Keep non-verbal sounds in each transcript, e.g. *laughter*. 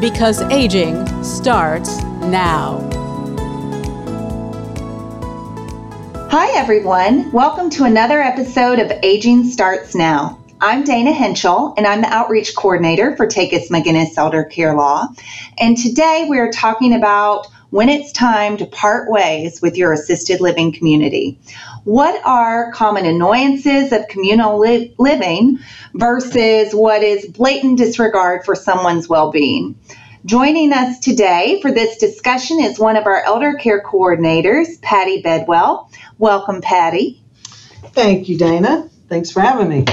because aging starts now. Hi, everyone. Welcome to another episode of Aging Starts Now. I'm Dana Hentschel, and I'm the Outreach Coordinator for Takacs McGinnis Elder Care Law. And today we are talking about when it's time to part ways with your assisted living community. What are common annoyances of communal li- living versus what is blatant disregard for someone's well being? Joining us today for this discussion is one of our elder care coordinators, Pati Bedwell. Welcome, Pati. Thank you, Dana. Thanks for having me.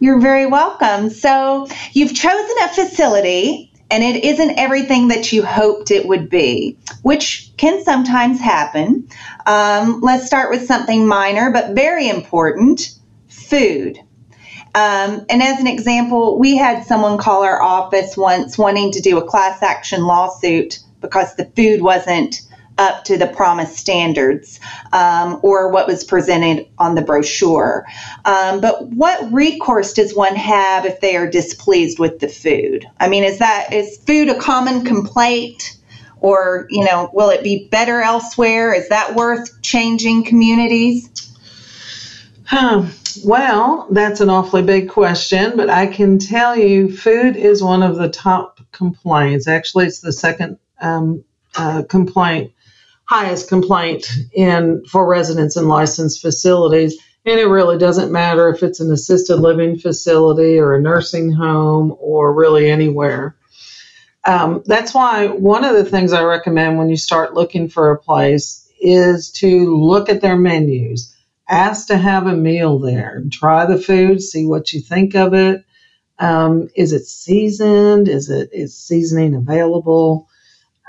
You're very welcome. So, you've chosen a facility and it isn't everything that you hoped it would be, which can sometimes happen. Um, let's start with something minor but very important food. Um, and as an example, we had someone call our office once wanting to do a class action lawsuit because the food wasn't up to the promised standards um, or what was presented on the brochure. Um, but what recourse does one have if they are displeased with the food? I mean, is that is food a common complaint? Or, you know, will it be better elsewhere? Is that worth changing communities? Huh. Well, that's an awfully big question, but I can tell you food is one of the top complaints. Actually, it's the second um, uh, complaint highest complaint in for residents in licensed facilities. And it really doesn't matter if it's an assisted living facility or a nursing home or really anywhere. Um, that's why one of the things I recommend when you start looking for a place is to look at their menus. Ask to have a meal there. Try the food, see what you think of it. Um, is it seasoned? Is it is seasoning available?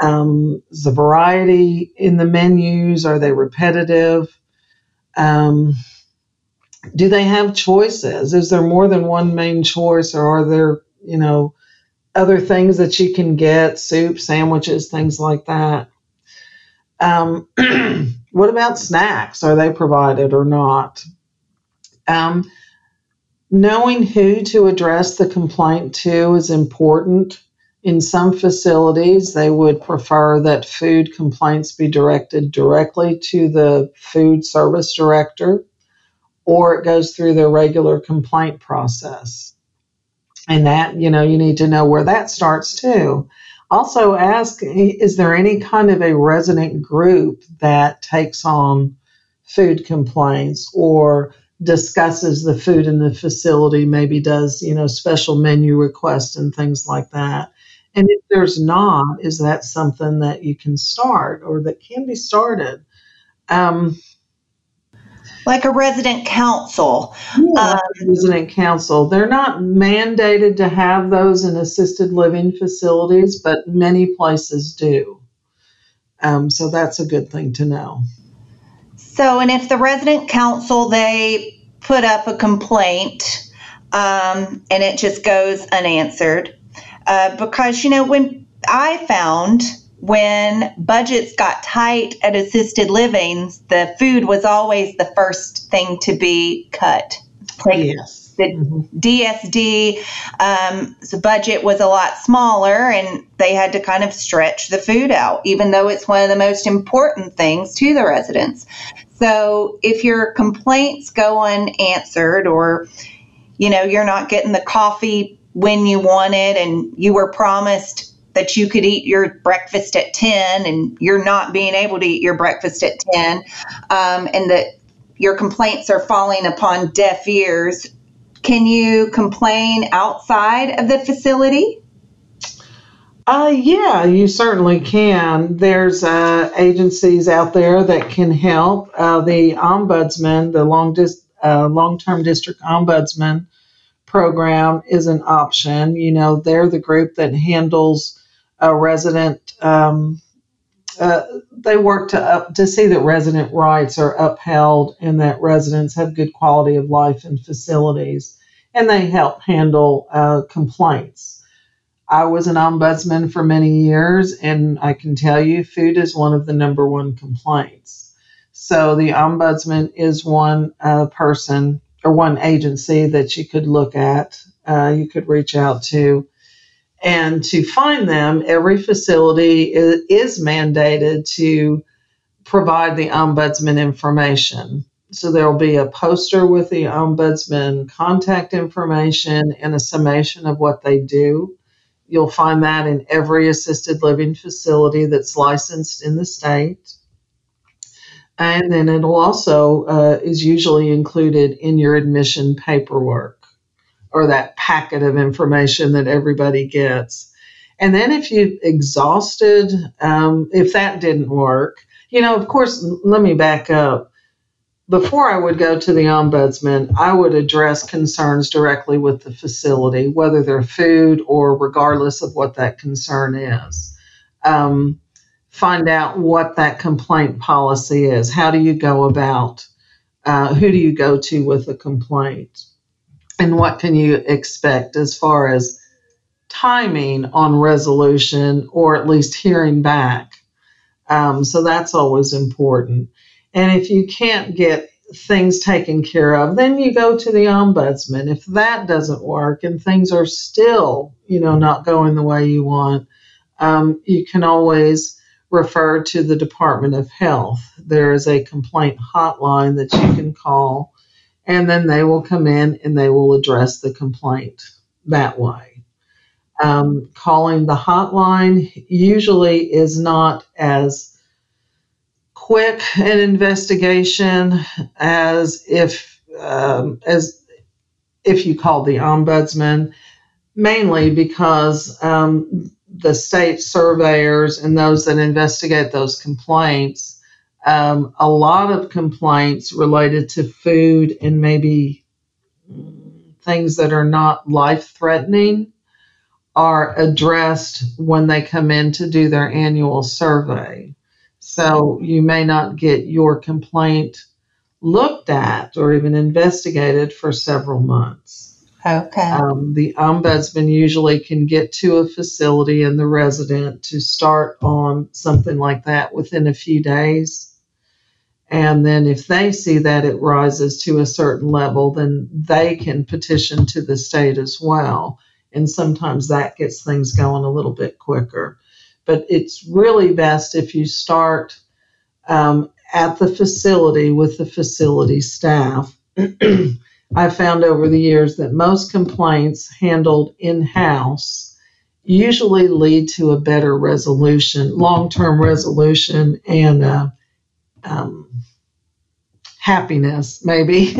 Um, the variety in the menus? Are they repetitive? Um, do they have choices? Is there more than one main choice, or are there, you know, other things that you can get, soup, sandwiches, things like that? Um, *clears throat* what about snacks? Are they provided or not? Um, knowing who to address the complaint to is important. In some facilities, they would prefer that food complaints be directed directly to the food service director or it goes through the regular complaint process. And that, you know, you need to know where that starts too. Also, ask is there any kind of a resident group that takes on food complaints or discusses the food in the facility, maybe does, you know, special menu requests and things like that. And if there's not, is that something that you can start or that can be started? Um, like a resident council. Yeah, um, resident council. They're not mandated to have those in assisted living facilities, but many places do. Um, so that's a good thing to know. So, and if the resident council they put up a complaint um, and it just goes unanswered, uh, because, you know, when I found when budgets got tight at assisted living, the food was always the first thing to be cut. Like yes. The mm-hmm. DSD um, the budget was a lot smaller, and they had to kind of stretch the food out, even though it's one of the most important things to the residents. So, if your complaints go unanswered, or you know you're not getting the coffee when you wanted and you were promised that you could eat your breakfast at 10 and you're not being able to eat your breakfast at 10 um, and that your complaints are falling upon deaf ears can you complain outside of the facility uh, yeah, you certainly can. There's uh, agencies out there that can help. Uh, the ombudsman, the long dis- uh, long-term district ombudsman, program is an option. You know, they're the group that handles a resident. Um, uh, they work to up to see that resident rights are upheld and that residents have good quality of life and facilities, and they help handle uh, complaints. I was an ombudsman for many years, and I can tell you, food is one of the number one complaints. So the ombudsman is one uh, person or one agency that you could look at, uh, you could reach out to. And to find them, every facility is, is mandated to provide the ombudsman information. So there'll be a poster with the ombudsman contact information and a summation of what they do. You'll find that in every assisted living facility that's licensed in the state and then it'll also uh, is usually included in your admission paperwork or that packet of information that everybody gets. And then if you exhausted um, if that didn't work you know of course let me back up. Before i would go to the ombudsman i would address concerns directly with the facility whether they're food or regardless of what that concern is. Um, find out what that complaint policy is. How do you go about? Uh, who do you go to with a complaint? And what can you expect as far as timing on resolution or at least hearing back? Um, so that's always important. And if you can't get things taken care of, then you go to the ombudsman. If that doesn't work and things are still, you know, not going the way you want, um, you can always refer to the Department of Health. There is a complaint hotline that you can call, and then they will come in and they will address the complaint that way. Um, calling the hotline usually is not as quick an investigation as if um, as if you called the ombudsman, mainly because um, the state surveyors and those that investigate those complaints, um, a lot of complaints related to food and maybe things that are not life threatening are addressed when they come in to do their annual survey. So you may not get your complaint looked at or even investigated for several months. Okay. Um, the ombudsman usually can get to a facility and the resident to start on something like that within a few days. And then if they see that it rises to a certain level, then they can petition to the state as well. And sometimes that gets things going a little bit quicker. But it's really best if you start um, at the facility with the facility staff. *clears throat* I've found over the years that most complaints handled in house usually lead to a better resolution, long term resolution, and uh, um, happiness, maybe,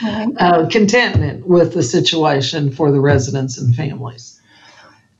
*laughs* uh, contentment with the situation for the residents and families.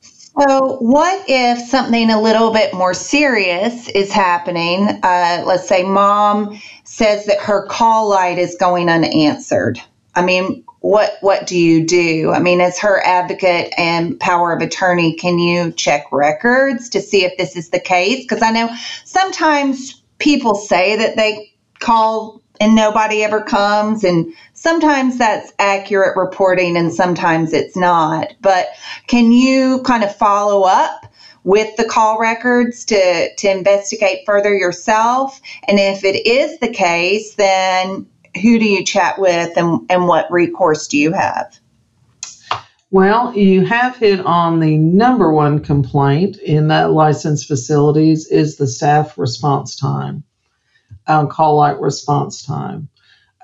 So, what if something a little bit more serious is happening? Uh, let's say mom says that her call light is going unanswered. I mean, what what do you do? I mean, as her advocate and power of attorney, can you check records to see if this is the case? Because I know sometimes people say that they call and nobody ever comes, and sometimes that's accurate reporting, and sometimes it's not. But can you kind of follow up? with the call records to to investigate further yourself and if it is the case then who do you chat with and, and what recourse do you have? Well, you have hit on the number one complaint in that licensed facilities is the staff response time, uh, call light response time.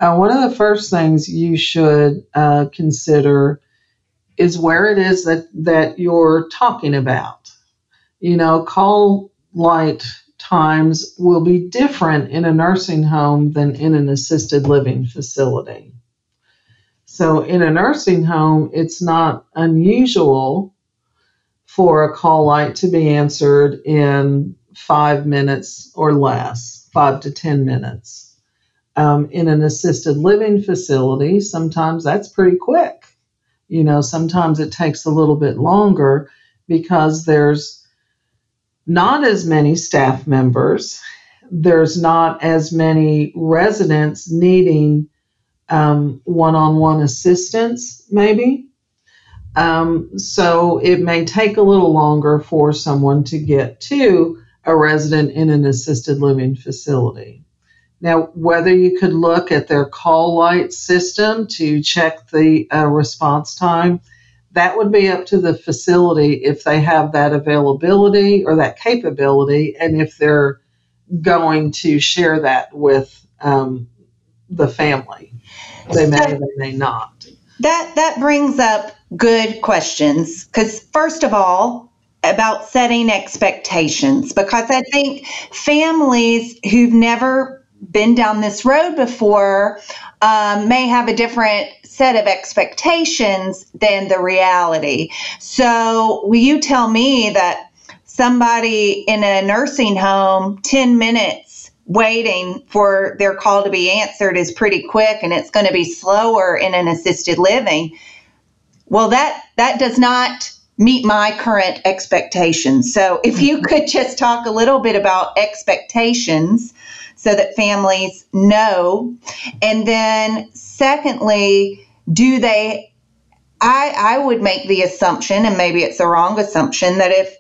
Uh, one of the first things you should uh, consider is where it is that, that you're talking about. You know, call light times will be different in a nursing home than in an assisted living facility. So, in a nursing home, it's not unusual for a call light to be answered in five minutes or less, five to 10 minutes. Um, in an assisted living facility, sometimes that's pretty quick. You know, sometimes it takes a little bit longer because there's not as many staff members. There's not as many residents needing one on one assistance, maybe. Um, so it may take a little longer for someone to get to a resident in an assisted living facility. Now, whether you could look at their call light system to check the uh, response time, that would be up to the facility if they have that availability or that capability, and if they're going to share that with um, the family. They may, or they may not. That that brings up good questions because first of all, about setting expectations because I think families who've never been down this road before um, may have a different set of expectations than the reality. So, will you tell me that somebody in a nursing home, 10 minutes waiting for their call to be answered is pretty quick and it's going to be slower in an assisted living? Well, that, that does not meet my current expectations. So, if you could just talk a little bit about expectations so that families know. And then, secondly, do they? I, I would make the assumption, and maybe it's the wrong assumption, that if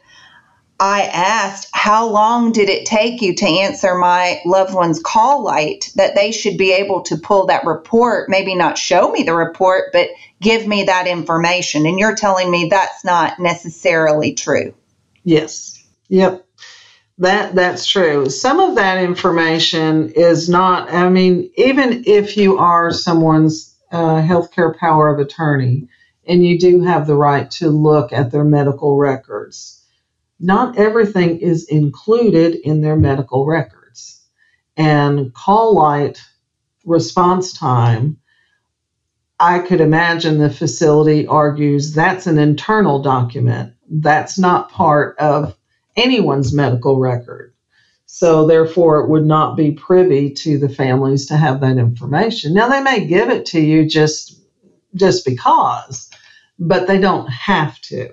I asked, How long did it take you to answer my loved one's call light? that they should be able to pull that report, maybe not show me the report, but give me that information. And you're telling me that's not necessarily true. Yes. Yep. That that's true. Some of that information is not. I mean, even if you are someone's uh, healthcare power of attorney, and you do have the right to look at their medical records, not everything is included in their medical records. And call light response time. I could imagine the facility argues that's an internal document. That's not part of anyone's medical record. So therefore, it would not be privy to the families to have that information. Now they may give it to you just just because, but they don't have to.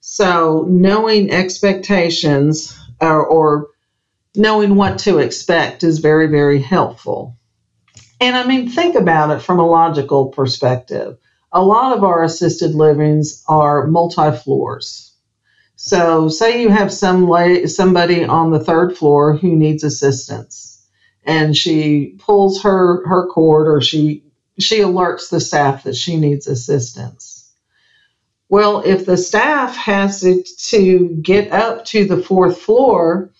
So knowing expectations or, or knowing what to expect is very very helpful. And I mean, think about it from a logical perspective. A lot of our assisted livings are multi floors. So, say you have some la- somebody on the third floor who needs assistance, and she pulls her her cord, or she she alerts the staff that she needs assistance. Well, if the staff has to get up to the fourth floor,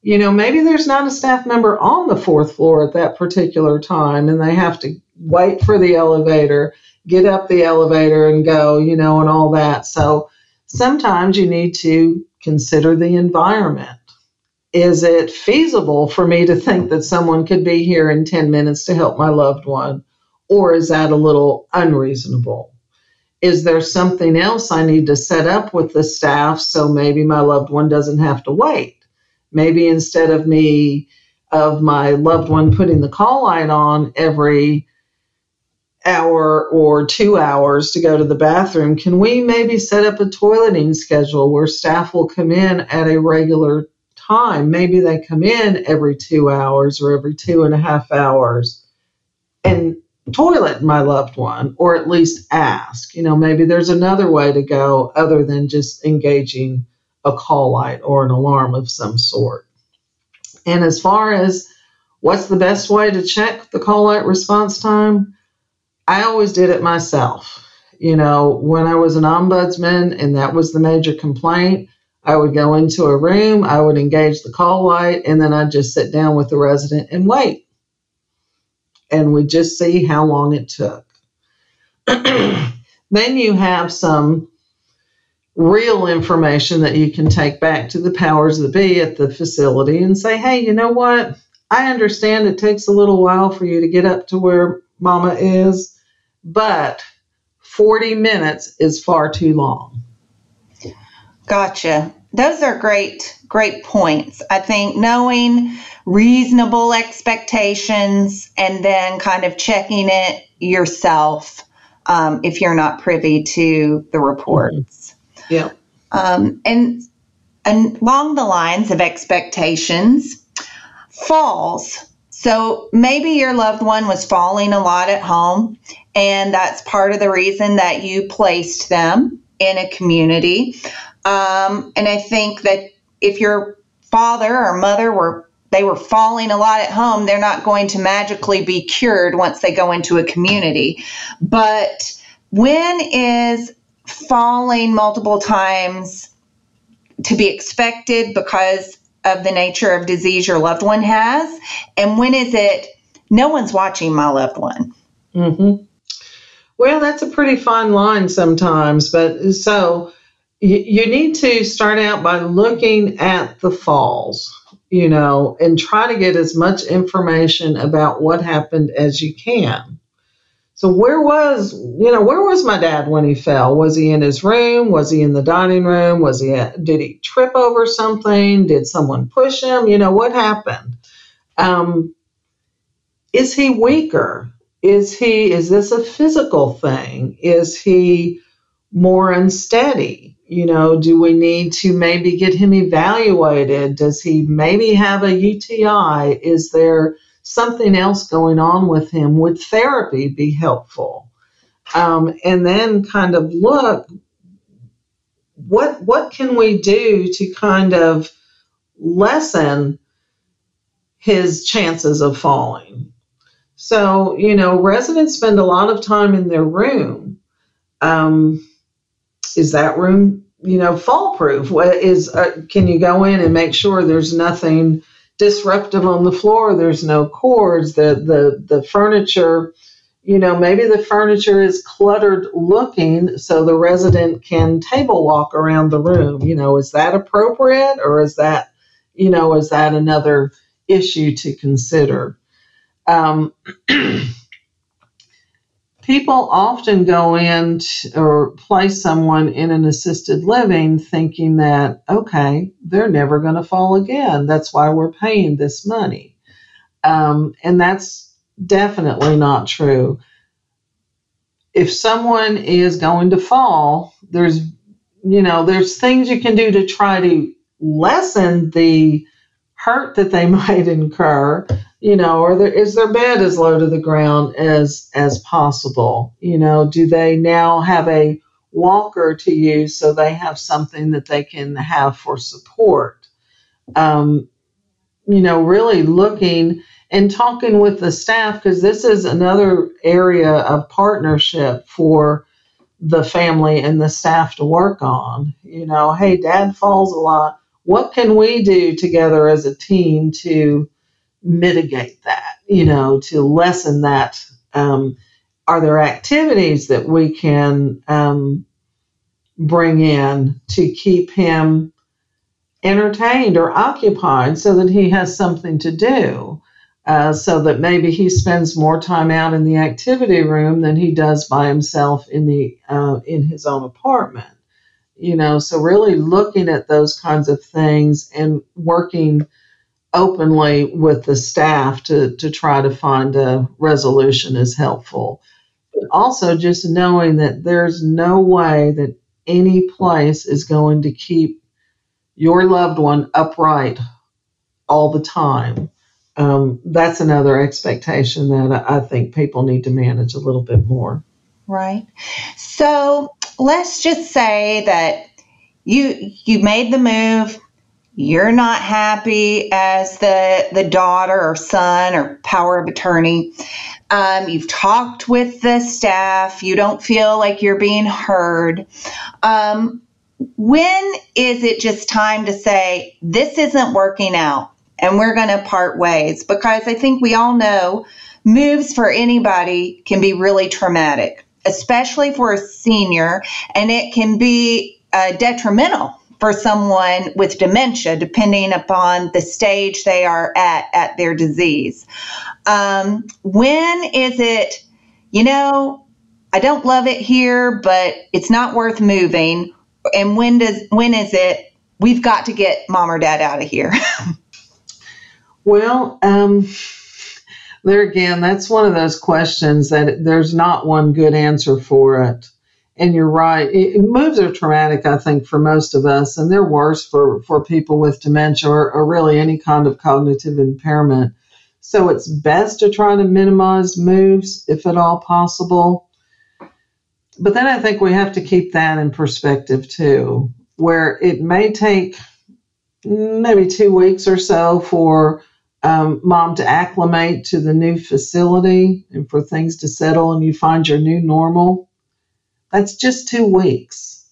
you know, maybe there's not a staff member on the fourth floor at that particular time, and they have to wait for the elevator, get up the elevator, and go, you know, and all that. So sometimes you need to consider the environment. Is it feasible for me to think that someone could be here in 10 minutes to help my loved one? Or is that a little unreasonable? Is there something else I need to set up with the staff so maybe my loved one doesn't have to wait? Maybe instead of me, of my loved one putting the call light on every hour or two hours to go to the bathroom, can we maybe set up a toileting schedule where staff will come in at a regular time? Maybe they come in every two hours or every two and a half hours and toilet my loved one, or at least ask. You know, maybe there's another way to go other than just engaging a call light or an alarm of some sort. And as far as what's the best way to check the call light response time, I always did it myself. You know, when I was an ombudsman and that was the major complaint, I would go into a room, I would engage the call light, and then I'd just sit down with the resident and wait. And we'd just see how long it took. *clears throat* then you have some real information that you can take back to the powers that be at the facility and say, hey, you know what? I understand it takes a little while for you to get up to where mama is, but 40 minutes is far too long. Gotcha. Those are great, great points. I think knowing reasonable expectations and then kind of checking it yourself um, if you're not privy to the reports. Mm-hmm. Yeah. Um, and along the lines of expectations, falls. So maybe your loved one was falling a lot at home, and that's part of the reason that you placed them in a community. Um, and I think that if your father or mother were they were falling a lot at home, they're not going to magically be cured once they go into a community. But when is falling multiple times to be expected because of the nature of disease your loved one has? And when is it no one's watching my loved one? Mm-hmm. Well, that's a pretty fine line sometimes. But so you, you need to start out by looking at the falls you know, and try to get as much information about what happened as you can. So where was, you know, where was my dad when he fell? Was he in his room? Was he in the dining room? Was he did he trip over something? Did someone push him? You know, what happened? Um, is he weaker? Is he is this a physical thing? Is he more unsteady? You know, do we need to maybe get him evaluated? Does he maybe have a UTI? Is there something else going on with him? Would therapy be helpful? Um, and then kind of look what what can we do to kind of lessen his chances of falling. So, you know, residents spend a lot of time in their room. Um, is that room you know fall proof What is uh, can you go in and make sure there's nothing disruptive on the floor. There's no cords. The the the furniture you know maybe the furniture is cluttered looking so the resident can table walk around the room. You know is that appropriate or is that you know is that another issue to consider? Um, *clears throat* people often go in t- or place someone in an assisted living thinking that, okay, they're never going to fall again. That's why we're paying this money. Um, and that's definitely not true. If someone is going to fall, there's, you know, there's things you can do to try to lessen the hurt that they *laughs* might incur you know or there, is their bed as low to the ground as as possible? You know do they now have a walker to use so they have something that they can have for support? Um, you know really looking and talking with the staff because this is another area of partnership for the family and the staff to work on. You know hey dad falls a lot. What can we do together as a team to mitigate that, you know, to lessen that? Um, are there activities that we can um, bring in to keep him entertained or occupied so that he has something to do? Uh, so that maybe he spends more time out in the activity room than he does by himself in the uh, in his own apartment. You know, so really looking at those kinds of things and working openly with the staff to, to try to find a resolution is helpful. But also just knowing that there's no way that any place is going to keep your loved one upright all the time. Um, that's another expectation that I think people need to manage a little bit more. Right. So let's just say that you you made the move you're not happy as the the daughter or son or power of attorney. Um, you've talked with the staff. You don't feel like you're being heard. Um, when is it just time to say this isn't working out and we're going to part ways because i think we all know moves for anybody can be really traumatic especially for a senior and it can be uh, detrimental for someone with dementia, depending upon the stage they are at at their disease. Um, when is it, you know, I don't love it here, but it's not worth moving? And when does when is it we've got to get mom or dad out of here? *laughs* well, um, there again, that's one of those questions that there's not one good answer for it. And you're right. It, moves are traumatic, I think, for most of us, and they're worse for, for people with dementia or, or really any kind of cognitive impairment. So it's best to try to minimize moves if at all possible. But then I think we have to keep that in perspective too, where it may take maybe two weeks or so for um, mom to acclimate to the new facility and for things to settle and you find your new normal. That's just two weeks.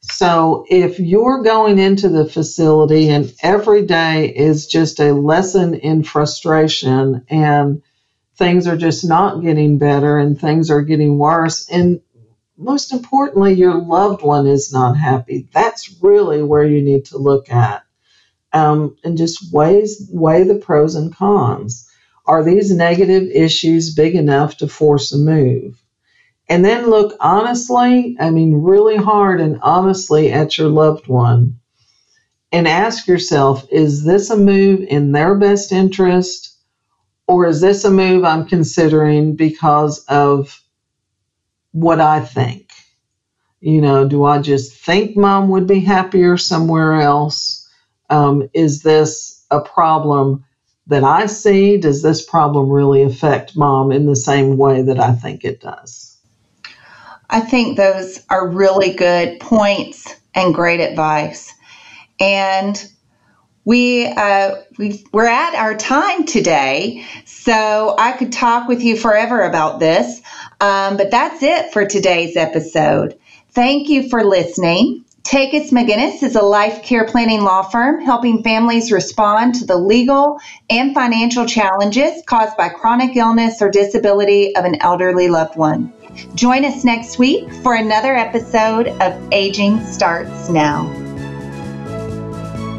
So if you're going into the facility and every day is just a lesson in frustration and things are just not getting better and things are getting worse, and most importantly, your loved one is not happy, that's really where you need to look at um, and just weighs, weigh the pros and cons. Are these negative issues big enough to force a move? And then look honestly, I mean, really hard and honestly at your loved one and ask yourself is this a move in their best interest? Or is this a move I'm considering because of what I think? You know, do I just think mom would be happier somewhere else? Um, is this a problem that I see? Does this problem really affect mom in the same way that I think it does? I think those are really good points and great advice. And we, uh, we we're at our time today, so I could talk with you forever about this. Um, but that's it for today's episode. Thank you for listening. Takacs McGinnis is a life care planning law firm helping families respond to the legal and financial challenges caused by chronic illness or disability of an elderly loved one. Join us next week for another episode of Aging Starts Now.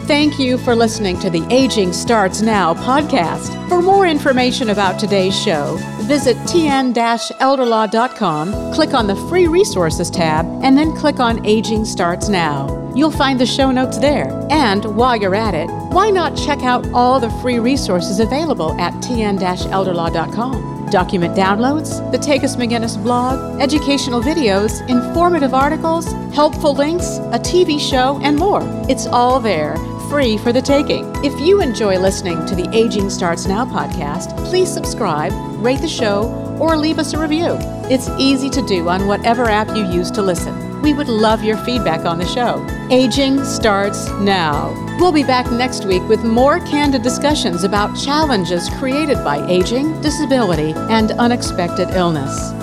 Thank you for listening to the Aging Starts Now podcast. For more information about today's show, visit tn-elderlaw.com, click on the free resources tab, and then click on Aging Starts Now. You'll find the show notes there. And while you're at it, why not check out all the free resources available at tn-elderlaw.com? Document downloads, the Takacs McGinnis blog, educational videos, informative articles, helpful links, a TV show, and more. It's all there free for the taking. If you enjoy listening to the Aging Starts Now podcast, please subscribe, rate the show, or leave us a review. It's easy to do on whatever app you use to listen. We would love your feedback on the show. Aging starts now. We'll be back next week with more candid discussions about challenges created by aging, disability, and unexpected illness.